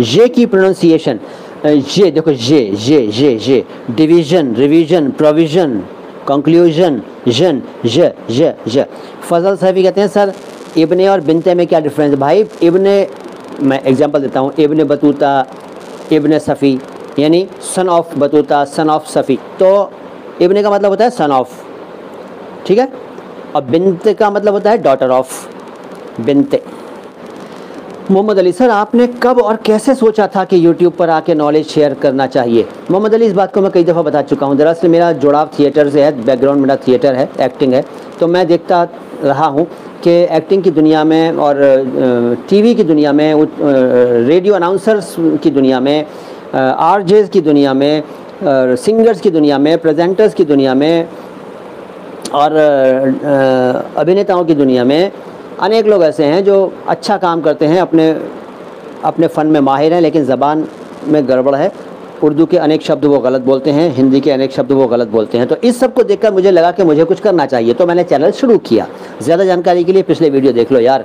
ये की प्रोनाउंसिएशन ये देखो ये ये ये ये डिवीज़न रिवीजन प्रोविज़न कंक्लूजन जन ज ज ज फजल सैफी कहते हैं सर इब्ने और बिनते में क्या डिफरेंस भाई इब्ने मैं एग्जांपल देता हूँ इब्ने बतूता इब्ने सफ़ी यानी son of Battuta son of Safi तो इब्ने का मतलब होता है सन ऑफ़ ठीक है और बिनते का मतलब होता है डॉटर ऑफ़ बिनते मोहम्मद अली, सर, आपने कब और कैसे सोचा था कि यूट्यूब पर आके नॉलेज शेयर करना चाहिए? मोहम्मद अली, इस बात को मैं कई दफ़ा बता चुका हूँ। दरअसल मेरा जुड़ाव थिएटर से है बैकग्राउंड मेरा थिएटर है एक्टिंग है। तो मैं देखता रहा हूँ कि एक्टिंग की दुनिया में और टीवी की दुनिया में रेडियो अनाउंसर्स की दुनिया में आर की दुनिया में सिंगर्स की दुनिया में प्रेजेंटर्स की दुनिया में, और अभिनेताओं की दुनिया में अनेक लोग ऐसे हैं जो अच्छा काम करते हैं, अपने अपने फ़न में माहिर हैं, लेकिन ज़बान में गड़बड़ है। उर्दू के अनेक शब्द वो गलत बोलते हैं, हिंदी के अनेक शब्द वो गलत बोलते हैं। तो इस सबको देखकर मुझे लगा कि मुझे कुछ करना चाहिए तो मैंने चैनल शुरू किया। ज़्यादा जानकारी के लिए पिछले वीडियो देख लो यार।